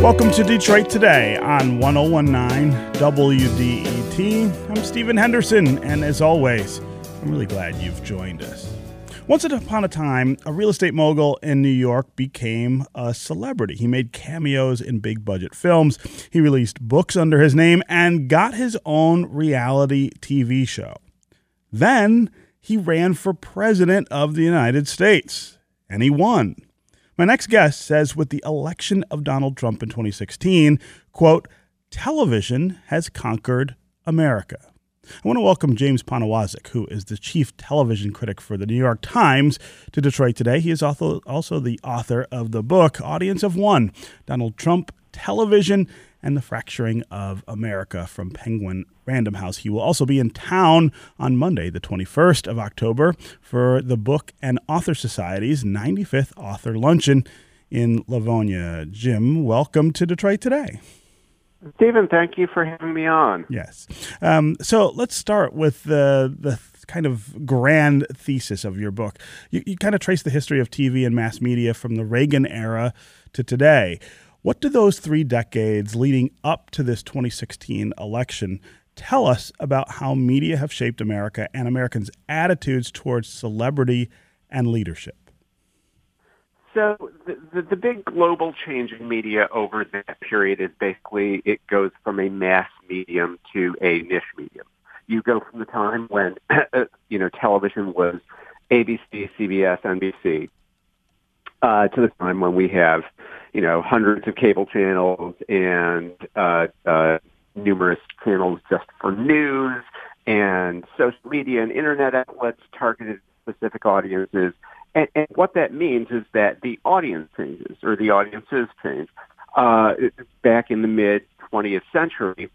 Welcome to Detroit Today on 1019 WDET. I'm Stephen Henderson, and as always, I'm really glad you've joined us. Once upon a time, a real estate mogul in New York became a celebrity. He made cameos in big budget films, he released books under his name, and got his own reality TV show. Then he ran for president of the United States, and he won. My next guest says with the election of Donald Trump in 2016, quote, television has conquered America. I want to welcome James Poniewozik, who is the chief television critic for the New York Times, to Detroit today. He is also, also the author of the book Audience of One Donald Trump, Television, and the Fracturing of America from Penguin Random House. He will also be in town on Monday, the 21st of October, for the Book and Author Society's 95th Author Luncheon in Livonia. Jim, welcome to Detroit today. Stephen, thank you for having me on. Yes. Um, so let's start with the the kind of grand thesis of your book. You, you kind of trace the history of TV and mass media from the Reagan era to today. What do those three decades leading up to this 2016 election tell us about how media have shaped America and Americans' attitudes towards celebrity and leadership? So the, the, the big global change in media over that period is basically it goes from a mass medium to a niche medium. You go from the time when uh, you know television was ABC, CBS, NBC, uh, to the time when we have you know, hundreds of cable channels and uh, uh, numerous channels just for news and social media and internet outlets targeted specific audiences. And, and what that means is that the audience changes or the audiences change. Uh, back in the mid 20th century,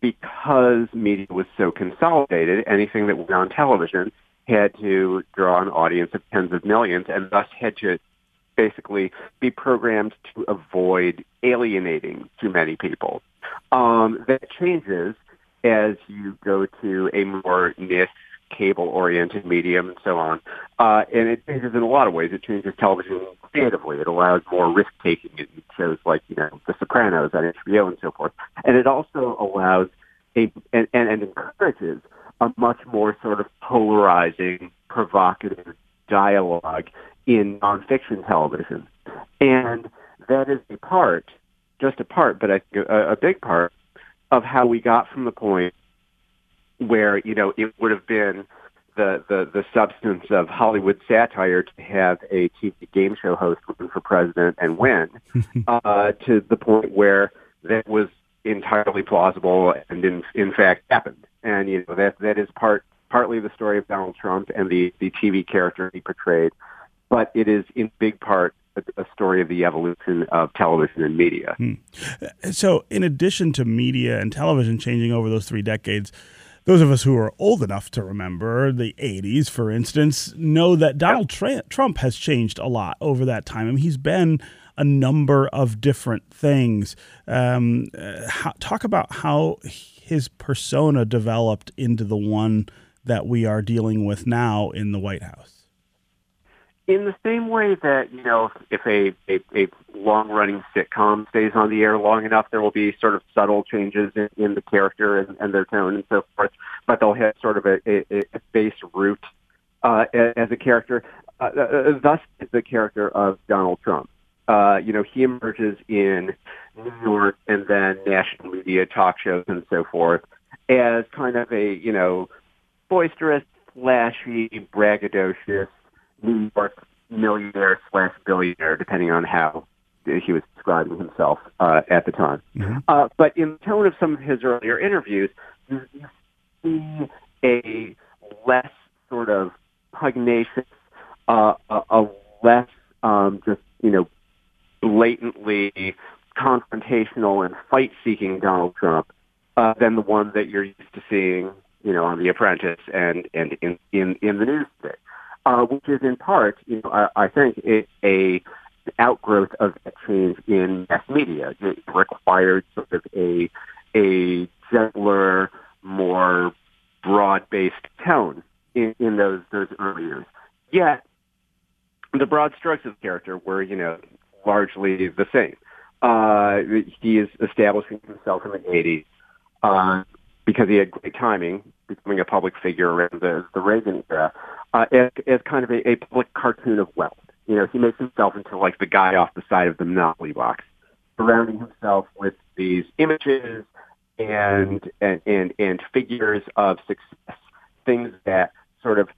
because media was so consolidated, anything that went on television had to draw an audience of tens of millions and thus had to basically be programmed to avoid alienating too many people. Um, that changes as you go to a more niche cable-oriented medium and so on. Uh, and it changes in a lot of ways. It changes television creatively. It allows more risk-taking in shows like, you know, The Sopranos on HBO and so forth. And it also allows a, and, and, and encourages a much more sort of polarizing, provocative dialogue in nonfiction television. And that is a part, just a part, but a, a, a big part of how we got from the point where, you know, it would have been the, the, the substance of Hollywood satire to have a TV game show host run for president and win, uh, to the point where that was entirely plausible and in, in fact happened. And, you know, that, that is part, partly the story of Donald Trump and the, the TV character he portrayed but it is in big part a, story of the evolution of television and media. Hmm. So, in addition to media and television changing over those three decades, those of us who are old enough to remember the 80s, for instance, know that Donald Tra- Trump has changed a lot over that time. I mean, he's been a number of different things. Um, uh, how, talk about how his persona developed into the one that we are dealing with now in the White House? In the same way that you know if a, a, a long running sitcom stays on the air long enough there will be sort of subtle changes in, in the character and, and their tone and so forth but they'll have sort of a, a, a base root uh, as a character uh, uh, uh, thus is the character of Donald Trump. Uh, you know he emerges in New York and then national media talk shows and so forth as kind of a you know boisterous flashy braggadocious New York millionaire slash billionaire, depending on how he was describing himself uh, at the time. Mm-hmm. Uh, but in the tone of some of his earlier interviews, you see a less sort of pugnacious, uh, a, a less um, just you know blatantly confrontational and fight-seeking Donald Trump uh, than the one that you're used to seeing, you know, on The Apprentice and and in in, in the news today uh, which is in part, you know, I, I think, it, a outgrowth of a change in mass media. It required sort of a a gentler, more broad-based tone in, in those those early years. Yet, the broad strokes of the character were, you know, largely the same. Uh, he is establishing himself in the 80s uh, because he had great timing, becoming a public figure around the, the Reagan era, uh, as, as kind of a, a public cartoon of wealth. You know, he makes himself into like the guy off the side of the Monopoly box, surrounding himself with these images and and and, and figures of success, things that sort of,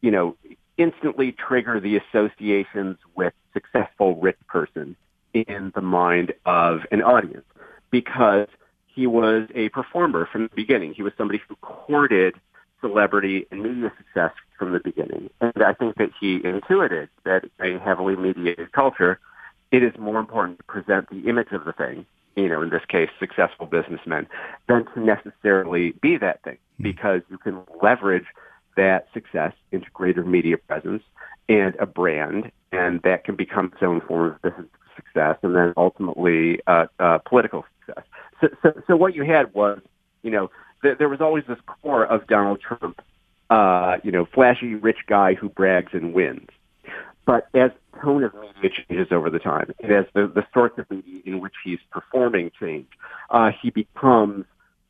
you know, instantly trigger the associations with successful rich person in the mind of an audience because he was a performer from the beginning. He was somebody who courted celebrity and media success from the beginning. And I think that he intuited that in a heavily mediated culture, it is more important to present the image of the thing, you know, in this case, successful businessmen, than to necessarily be that thing hmm. because you can leverage that success into greater media presence and a brand, and that can become its own form of business success and then ultimately uh, uh, political success. So, so, what you had was, you know, th- there was always this core of Donald Trump, uh, you know, flashy rich guy who brags and wins. But as tone of media changes over the time, and as the, the sorts of media in which he's performing change, uh, he becomes,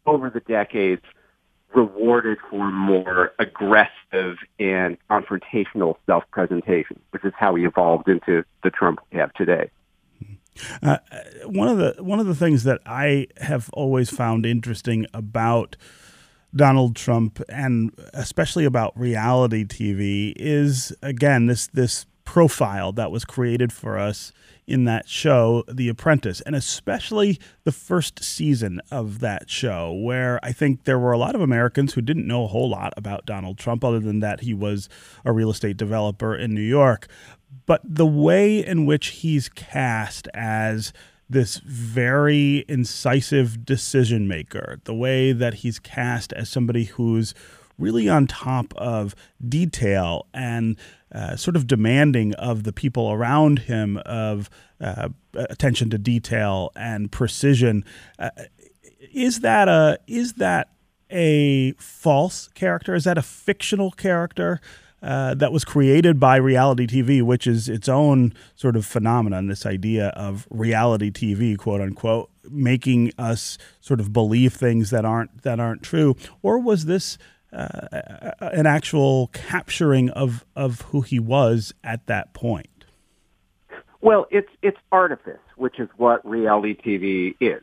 over the decades, rewarded for more aggressive and confrontational self-presentation, which is how he evolved into the Trump we have today. Uh, one of the one of the things that I have always found interesting about Donald Trump and especially about reality TV is again this this profile that was created for us in that show, The Apprentice, and especially the first season of that show, where I think there were a lot of Americans who didn't know a whole lot about Donald Trump, other than that he was a real estate developer in New York but the way in which he's cast as this very incisive decision maker, the way that he's cast as somebody who's really on top of detail and uh, sort of demanding of the people around him of uh, attention to detail and precision. Uh, is that a is that a false character? Is that a fictional character? Uh, that was created by reality TV, which is its own sort of phenomenon. This idea of reality TV, quote unquote, making us sort of believe things that aren't that aren't true, or was this uh, an actual capturing of of who he was at that point? Well, it's it's artifice, which is what reality TV is.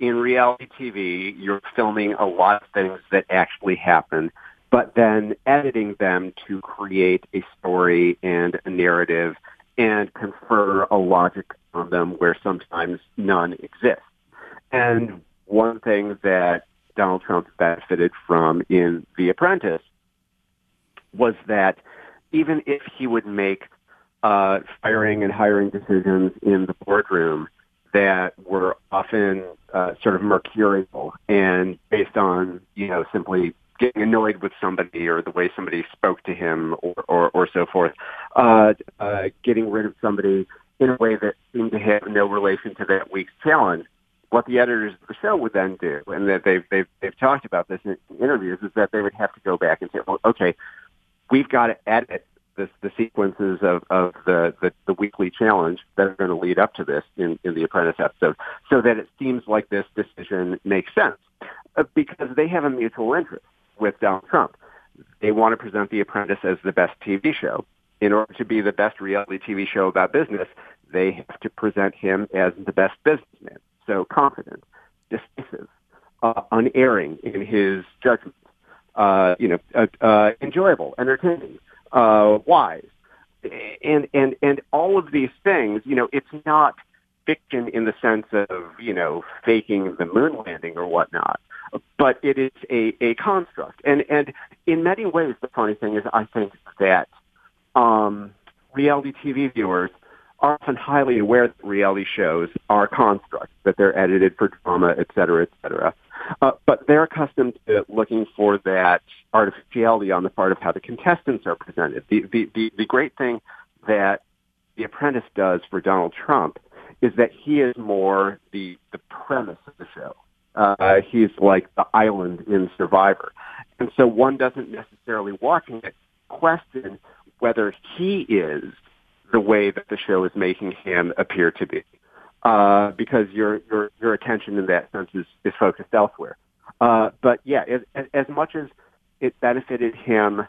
In reality TV, you're filming a lot of things that actually happen but then editing them to create a story and a narrative and confer a logic on them where sometimes none exists. And one thing that Donald Trump benefited from in The Apprentice was that even if he would make uh, firing and hiring decisions in the boardroom that were often uh, sort of mercurial and based on, you know, simply getting annoyed with somebody or the way somebody spoke to him or, or, or so forth, uh, uh, getting rid of somebody in a way that seemed to have no relation to that week's challenge. What the editors of the show would then do, and that they've, they've, they've talked about this in interviews, is that they would have to go back and say, well, okay, we've got to edit the, the sequences of, of the, the, the weekly challenge that are going to lead up to this in, in the Apprentice episode so that it seems like this decision makes sense uh, because they have a mutual interest with Donald Trump. They want to present The Apprentice as the best TV show. In order to be the best reality TV show about business, they have to present him as the best businessman. So confident, decisive, uh, unerring in his judgment, uh, you know, uh, uh, enjoyable, entertaining, uh, wise, and and and all of these things. You know, it's not fiction in the sense of you know faking the moon landing or whatnot but it is a, a construct. And, and in many ways, the funny thing is, I think that um, reality TV viewers are often highly aware that reality shows are constructs, that they're edited for drama, et cetera, et cetera. Uh, but they're accustomed to looking for that artificiality on the part of how the contestants are presented. The, the, the, the great thing that The Apprentice does for Donald Trump is that he is more the, the premise of the show. Uh, he's like the island in Survivor. And so one doesn't necessarily watching it question whether he is the way that the show is making him appear to be. uh, because your your your attention in that sense is, is focused elsewhere. Uh, but yeah, as, as much as it benefited him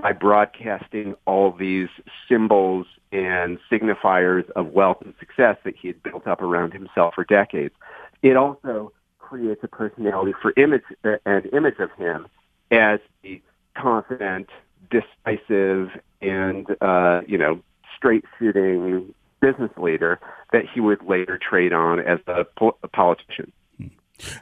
by broadcasting all these symbols and signifiers of wealth and success that he had built up around himself for decades, it also creates a personality for image and image of him as the confident, decisive, and uh, you know straight shooting business leader that he would later trade on as a, a politician.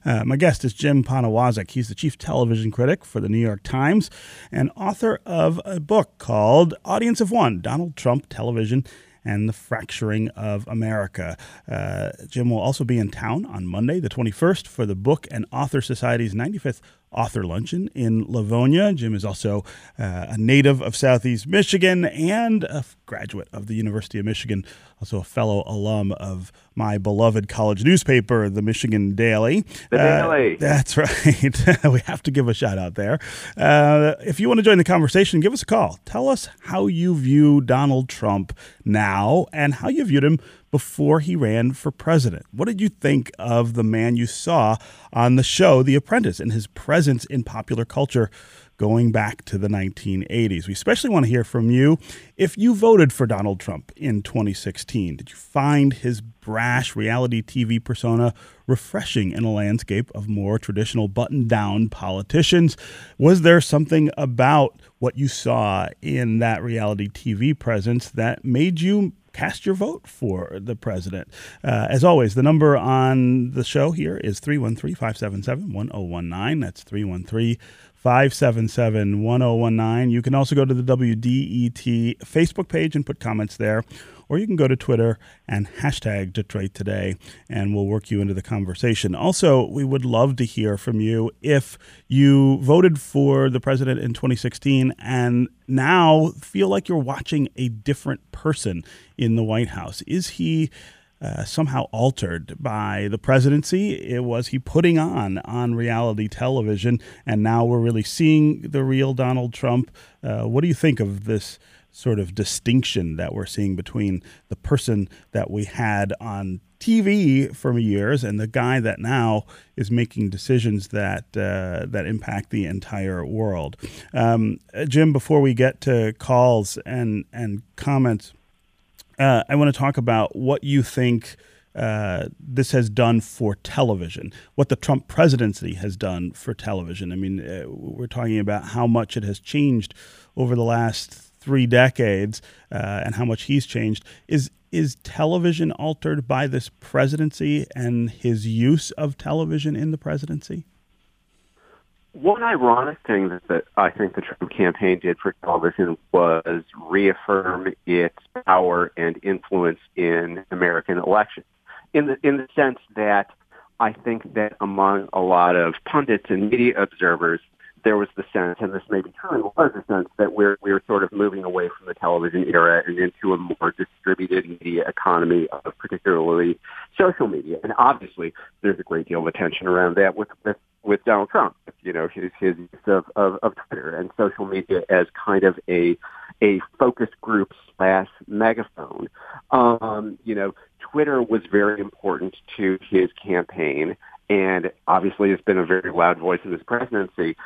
Uh, my guest is Jim Poniewozik. He's the chief television critic for the New York Times and author of a book called Audience of One Donald Trump Television and the Fracturing of America. Uh, Jim will also be in town on Monday, the 21st, for the Book and Author Society's 95th author luncheon in Livonia. Jim is also uh, a native of Southeast Michigan and a graduate of the University of Michigan, also a fellow alum of my beloved college newspaper, the Michigan Daily. The uh, Daily. That's right. we have to give a shout out there. Uh, if you want to join the conversation, give us a call. Tell us how you view Donald Trump now and how you viewed him before he ran for president. What did you think of the man you saw on the show, The Apprentice, and his presence in popular culture going back to the 1980s? We especially want to hear from you if you voted for Donald Trump in 2016. Did you find his brash reality TV persona refreshing in a landscape of more traditional button down politicians? Was there something about what you saw in that reality TV presence that made you cast your vote for the president. Uh, as always, the number on the show here is 313 577 1019. That's 313 577 1019. You can also go to the WDET Facebook page and put comments there or you can go to Twitter and hashtag Detroit Today, and we'll work you into the conversation. Also, we would love to hear from you if you voted for the president in 2016 and now feel like you're watching a different person in the White House. Is he uh, somehow altered by the presidency. It was he putting on on reality television, and now we're really seeing the real Donald Trump. Uh, what do you think of this sort of distinction that we're seeing between the person that we had on TV for years and the guy that now is making decisions that uh, that impact the entire world. Um, Jim, before we get to calls and and comments, uh, I want to talk about what you think. Uh, this has done for television, what the Trump presidency has done for television. I mean, uh, we're talking about how much it has changed over the last three decades uh, and how much he's changed. Is is television altered by this presidency and his use of television in the presidency? One ironic thing that, that I think the Trump campaign did for television was reaffirm its power and influence in American elections. In the in the sense that I think that among a lot of pundits and media observers, there was the sense, and this may be true, was the sense that we're we're sort of moving away from the television era and into a more distributed media economy of particularly social media. And obviously, there's a great deal of attention around that with with, with Donald Trump. You know, his his use of, of of Twitter and social media as kind of a a focus group slash megaphone. Um, you know, Twitter was very important to his campaign and obviously it's been a very loud voice in his presidency.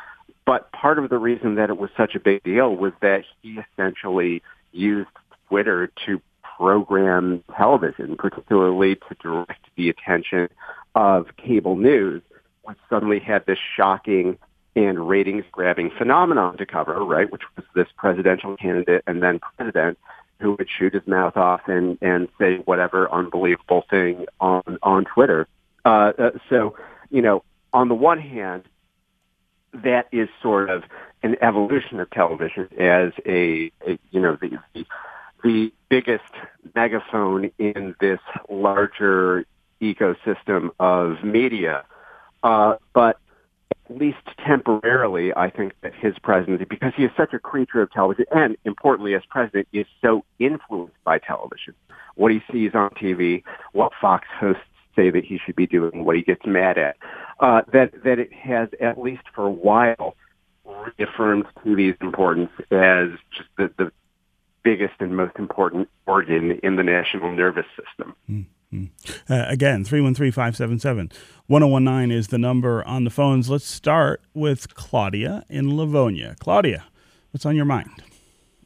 But part of the reason that it was such a big deal was that he essentially used Twitter to program television, particularly to direct the attention of cable news, which suddenly had this shocking and ratings grabbing phenomenon to cover, right, which was this presidential candidate and then president who would shoot his mouth off and, and say whatever unbelievable thing on, on Twitter. Uh, uh, so, you know, on the one hand, that is sort of an evolution of television as a, a you know the, the the biggest megaphone in this larger ecosystem of media. Uh, but at least temporarily, I think that his presidency, because he is such a creature of television, and importantly as president, is so influenced by television. What he sees on TV, what Fox hosts say that he should be doing, what he gets mad at, uh, that that it has at least for a while reaffirmed TV's importance as just the, the biggest and most important organ in the national nervous system. Mm. Uh, again, 313 577 1019 is the number on the phones. Let's start with Claudia in Livonia. Claudia, what's on your mind?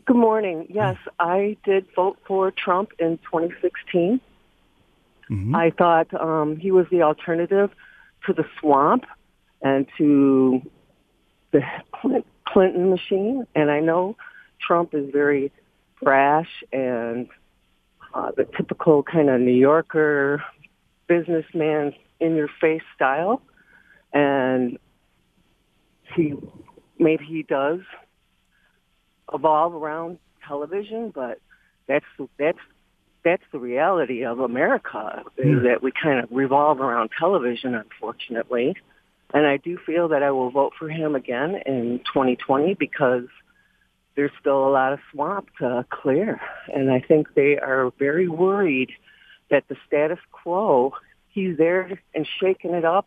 Good morning. Yes, I did vote for Trump in 2016. Mm-hmm. I thought um, he was the alternative to the swamp and to the Clinton machine. And I know Trump is very brash and uh, the typical kind of New Yorker businessman in your face style. And he, maybe he does evolve around television, but that's, that's that's the reality of America is hmm. that we kind of revolve around television, unfortunately. And I do feel that I will vote for him again in 2020 because there's still a lot of swamp to clear. And I think they are very worried that the status quo, he's there and shaking it up.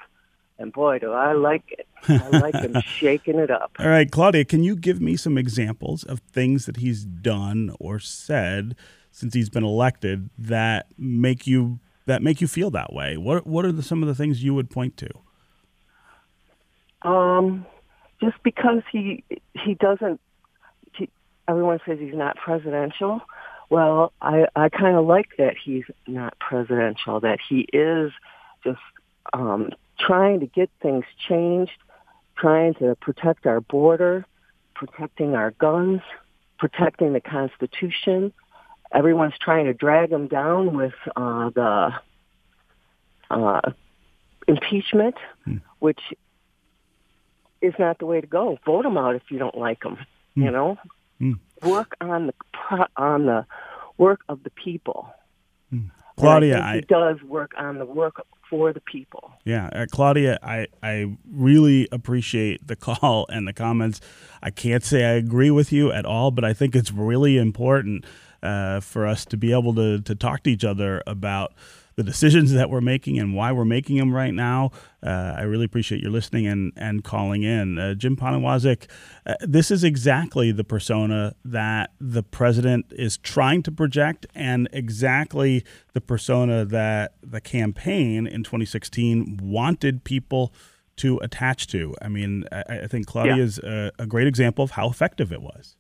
And boy, do I like it. I like him shaking it up. All right, Claudia, can you give me some examples of things that he's done or said since he's been elected that make you that make you feel that way? What what are the, some of the things you would point to? Um, just because he he doesn't. He, everyone says he's not presidential. Well, I I kind of like that he's not presidential. That he is just um, trying to get things changed, trying to protect our border, protecting our guns, protecting the Constitution everyone's trying to drag him down with uh, the uh, impeachment, hmm. which is not the way to go. Vote him out if you don't like him. Hmm. You know, hmm. work on the on the work of the people. Hmm. Claudia, I, I, does work on the work for the people. Yeah, uh, Claudia, I I really appreciate the call and the comments. I can't say I agree with you at all, but I think it's really important uh, for us to be able to, to talk to each other about the decisions that we're making and why we're making them right now. Uh, I really appreciate your listening and, and calling in. Uh, Jim Poniewozik, uh, this is exactly the persona that the president is trying to project and exactly the persona that the campaign in 2016 wanted people to attach to. I mean, I, I think Claudia yeah. is a, a great example of how effective it was.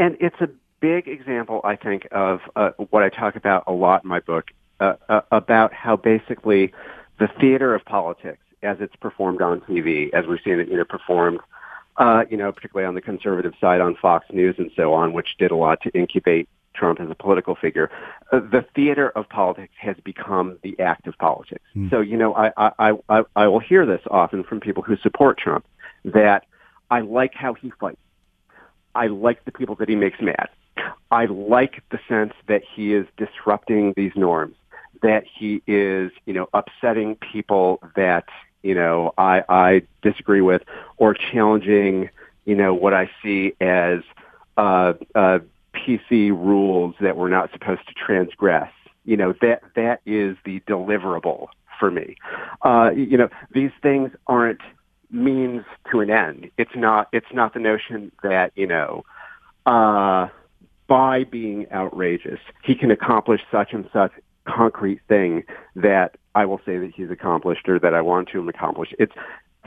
And it's a big example, I think, of uh, what I talk about a lot in my book uh, uh, about how basically the theater of politics, as it's performed on TV, as we've seen it, you know, performed, uh, you know, particularly on the conservative side on Fox News and so on, which did a lot to incubate Trump as a political figure. Uh, the theater of politics has become the act of politics. Mm. So, you know, I, I, I, I will hear this often from people who support Trump that I like how he fights. I like the people that he makes mad. I like the sense that he is disrupting these norms, that he is, you know, upsetting people that, you know, I, I disagree with or challenging, you know, what I see as, uh, uh, PC rules that we're not supposed to transgress. You know, that, that is the deliverable for me. Uh, you know, these things aren't means to an end. It's not, it's not the notion that, you know, uh, by being outrageous, he can accomplish such and such concrete thing that I will say that he's accomplished or that I want to accomplish. It's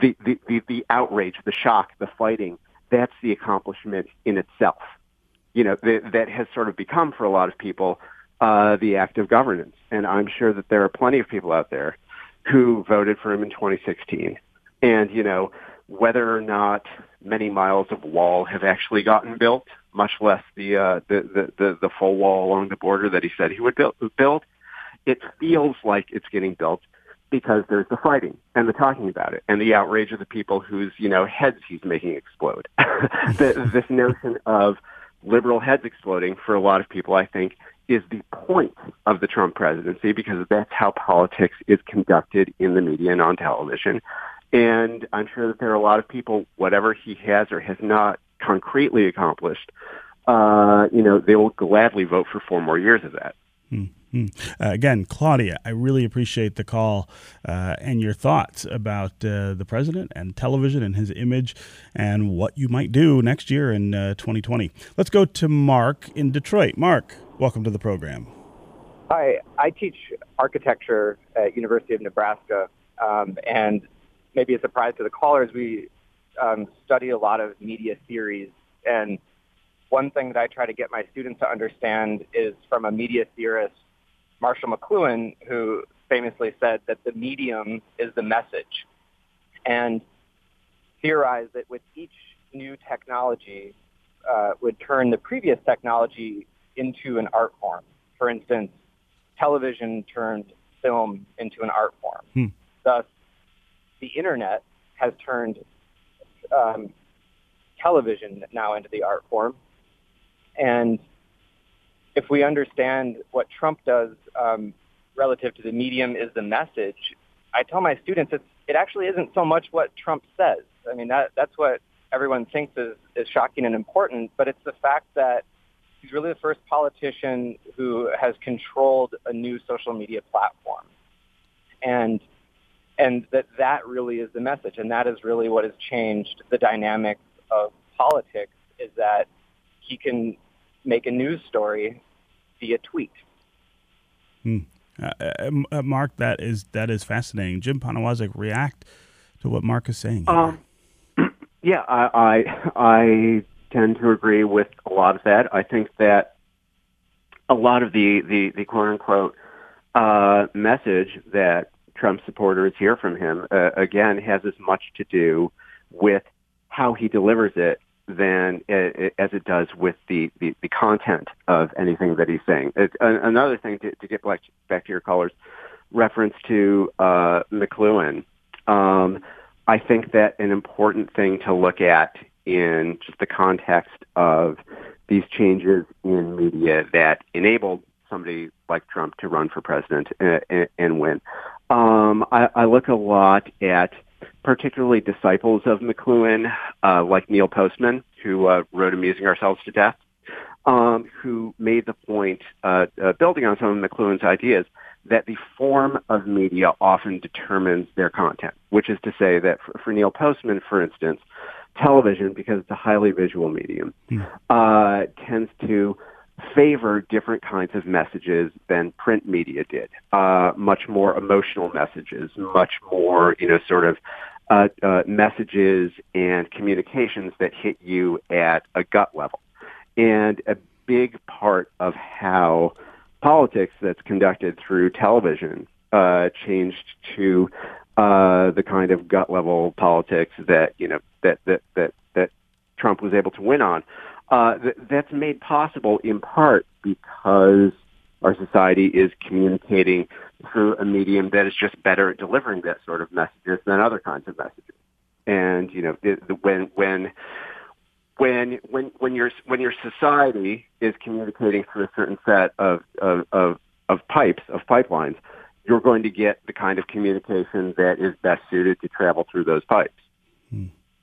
the, the, the, the outrage, the shock, the fighting, that's the accomplishment in itself. You know, the, that has sort of become for a lot of people uh, the act of governance. And I'm sure that there are plenty of people out there who voted for him in 2016. And, you know, whether or not many miles of wall have actually gotten built, much less the, uh, the, the, the, the full wall along the border that he said he would build. It feels like it's getting built because there's the fighting and the talking about it and the outrage of the people whose, you know, heads he's making explode. the, this notion of liberal heads exploding for a lot of people, I think, is the point of the Trump presidency because that's how politics is conducted in the media and on television. And I'm sure that there are a lot of people, whatever he has or has not concretely accomplished, uh, you know, they will gladly vote for four more years of that. Mm-hmm. Uh, again, Claudia, I really appreciate the call uh, and your thoughts about uh, the president and television and his image and what you might do next year in 2020. Uh, Let's go to Mark in Detroit. Mark, welcome to the program. Hi, I teach architecture at University of Nebraska, um, and maybe a surprise to the callers, we um, study a lot of media theories. And one thing that I try to get my students to understand is from a media theorist, Marshall McLuhan, who famously said that the medium is the message, and theorized that with each new technology uh, would turn the previous technology into an art form. For instance, television turned film into an art form. Hmm. Thus, the internet has turned um, television now into the art form. And if we understand what Trump does um, relative to the medium is the message, I tell my students it's, it actually isn't so much what Trump says. I mean, that, that's what everyone thinks is, is shocking and important, but it's the fact that he's really the first politician who has controlled a new social media platform. And and that that really is the message and that is really what has changed the dynamics of politics is that he can make a news story via tweet. Hmm. Uh, uh, uh Mark, that is that is fascinating. Jim Poniewozik, react to what Mark is saying. Um, yeah, I, I I tend to agree with a lot of that. I think that a lot of the, the, the quote unquote uh, message that Trump supporters hear from him, uh, again, has as much to do with how he delivers it than uh, as it does with the, the, the, content of anything that he's saying. It, another thing to, to get back, back to your callers, reference to uh, McLuhan. Um, I think that an important thing to look at in just the context of these changes in media that enabled somebody like Trump to run for president and, and win. Um, I, I look a lot at particularly disciples of McLuhan, uh, like Neil Postman, who uh, wrote Amusing Ourselves to Death, um, who made the point, uh, uh, building on some of McLuhan's ideas, that the form of media often determines their content, which is to say that for, for Neil Postman, for instance, television, because it's a highly visual medium, mm. uh, tends to favor different kinds of messages than print media did. Uh, much more emotional messages, much more, you know, sort of uh, uh, messages and communications that hit you at a gut level. And a big part of how politics that's conducted through television uh, changed to uh, the kind of gut level politics that you know that that that that Trump was able to win on. Uh, th- that's made possible in part because our society is communicating through a medium that is just better at delivering that sort of messages than other kinds of messages. And you know, it, when when when when when your when your society is communicating through a certain set of of of, of pipes of pipelines, you're going to get the kind of communication that is best suited to travel through those pipes.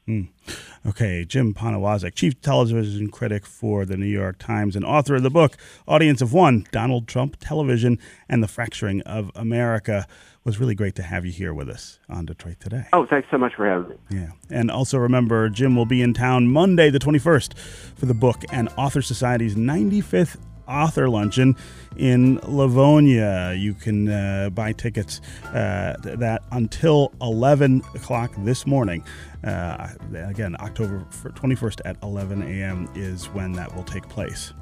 Mm-hmm. Okay, Jim Poniewozik, chief television critic for the New York Times and author of the book Audience of One Donald Trump Television and the Fracturing of America. It was really great to have you here with us on Detroit Today. Oh, thanks so much for having me. Yeah. And also remember, Jim will be in town Monday, the 21st, for the book and Author Society's 95th author luncheon in Livonia. You can uh, buy tickets uh, that until 11 o'clock this morning. Uh, again, October 21st at 11 a.m. is when that will take place.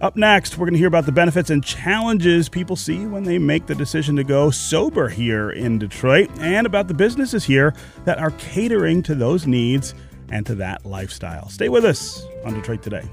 Up next, we're going to hear about the benefits and challenges people see when they make the decision to go sober here in Detroit, and about the businesses here that are catering to those needs and to that lifestyle. Stay with us on Detroit Today.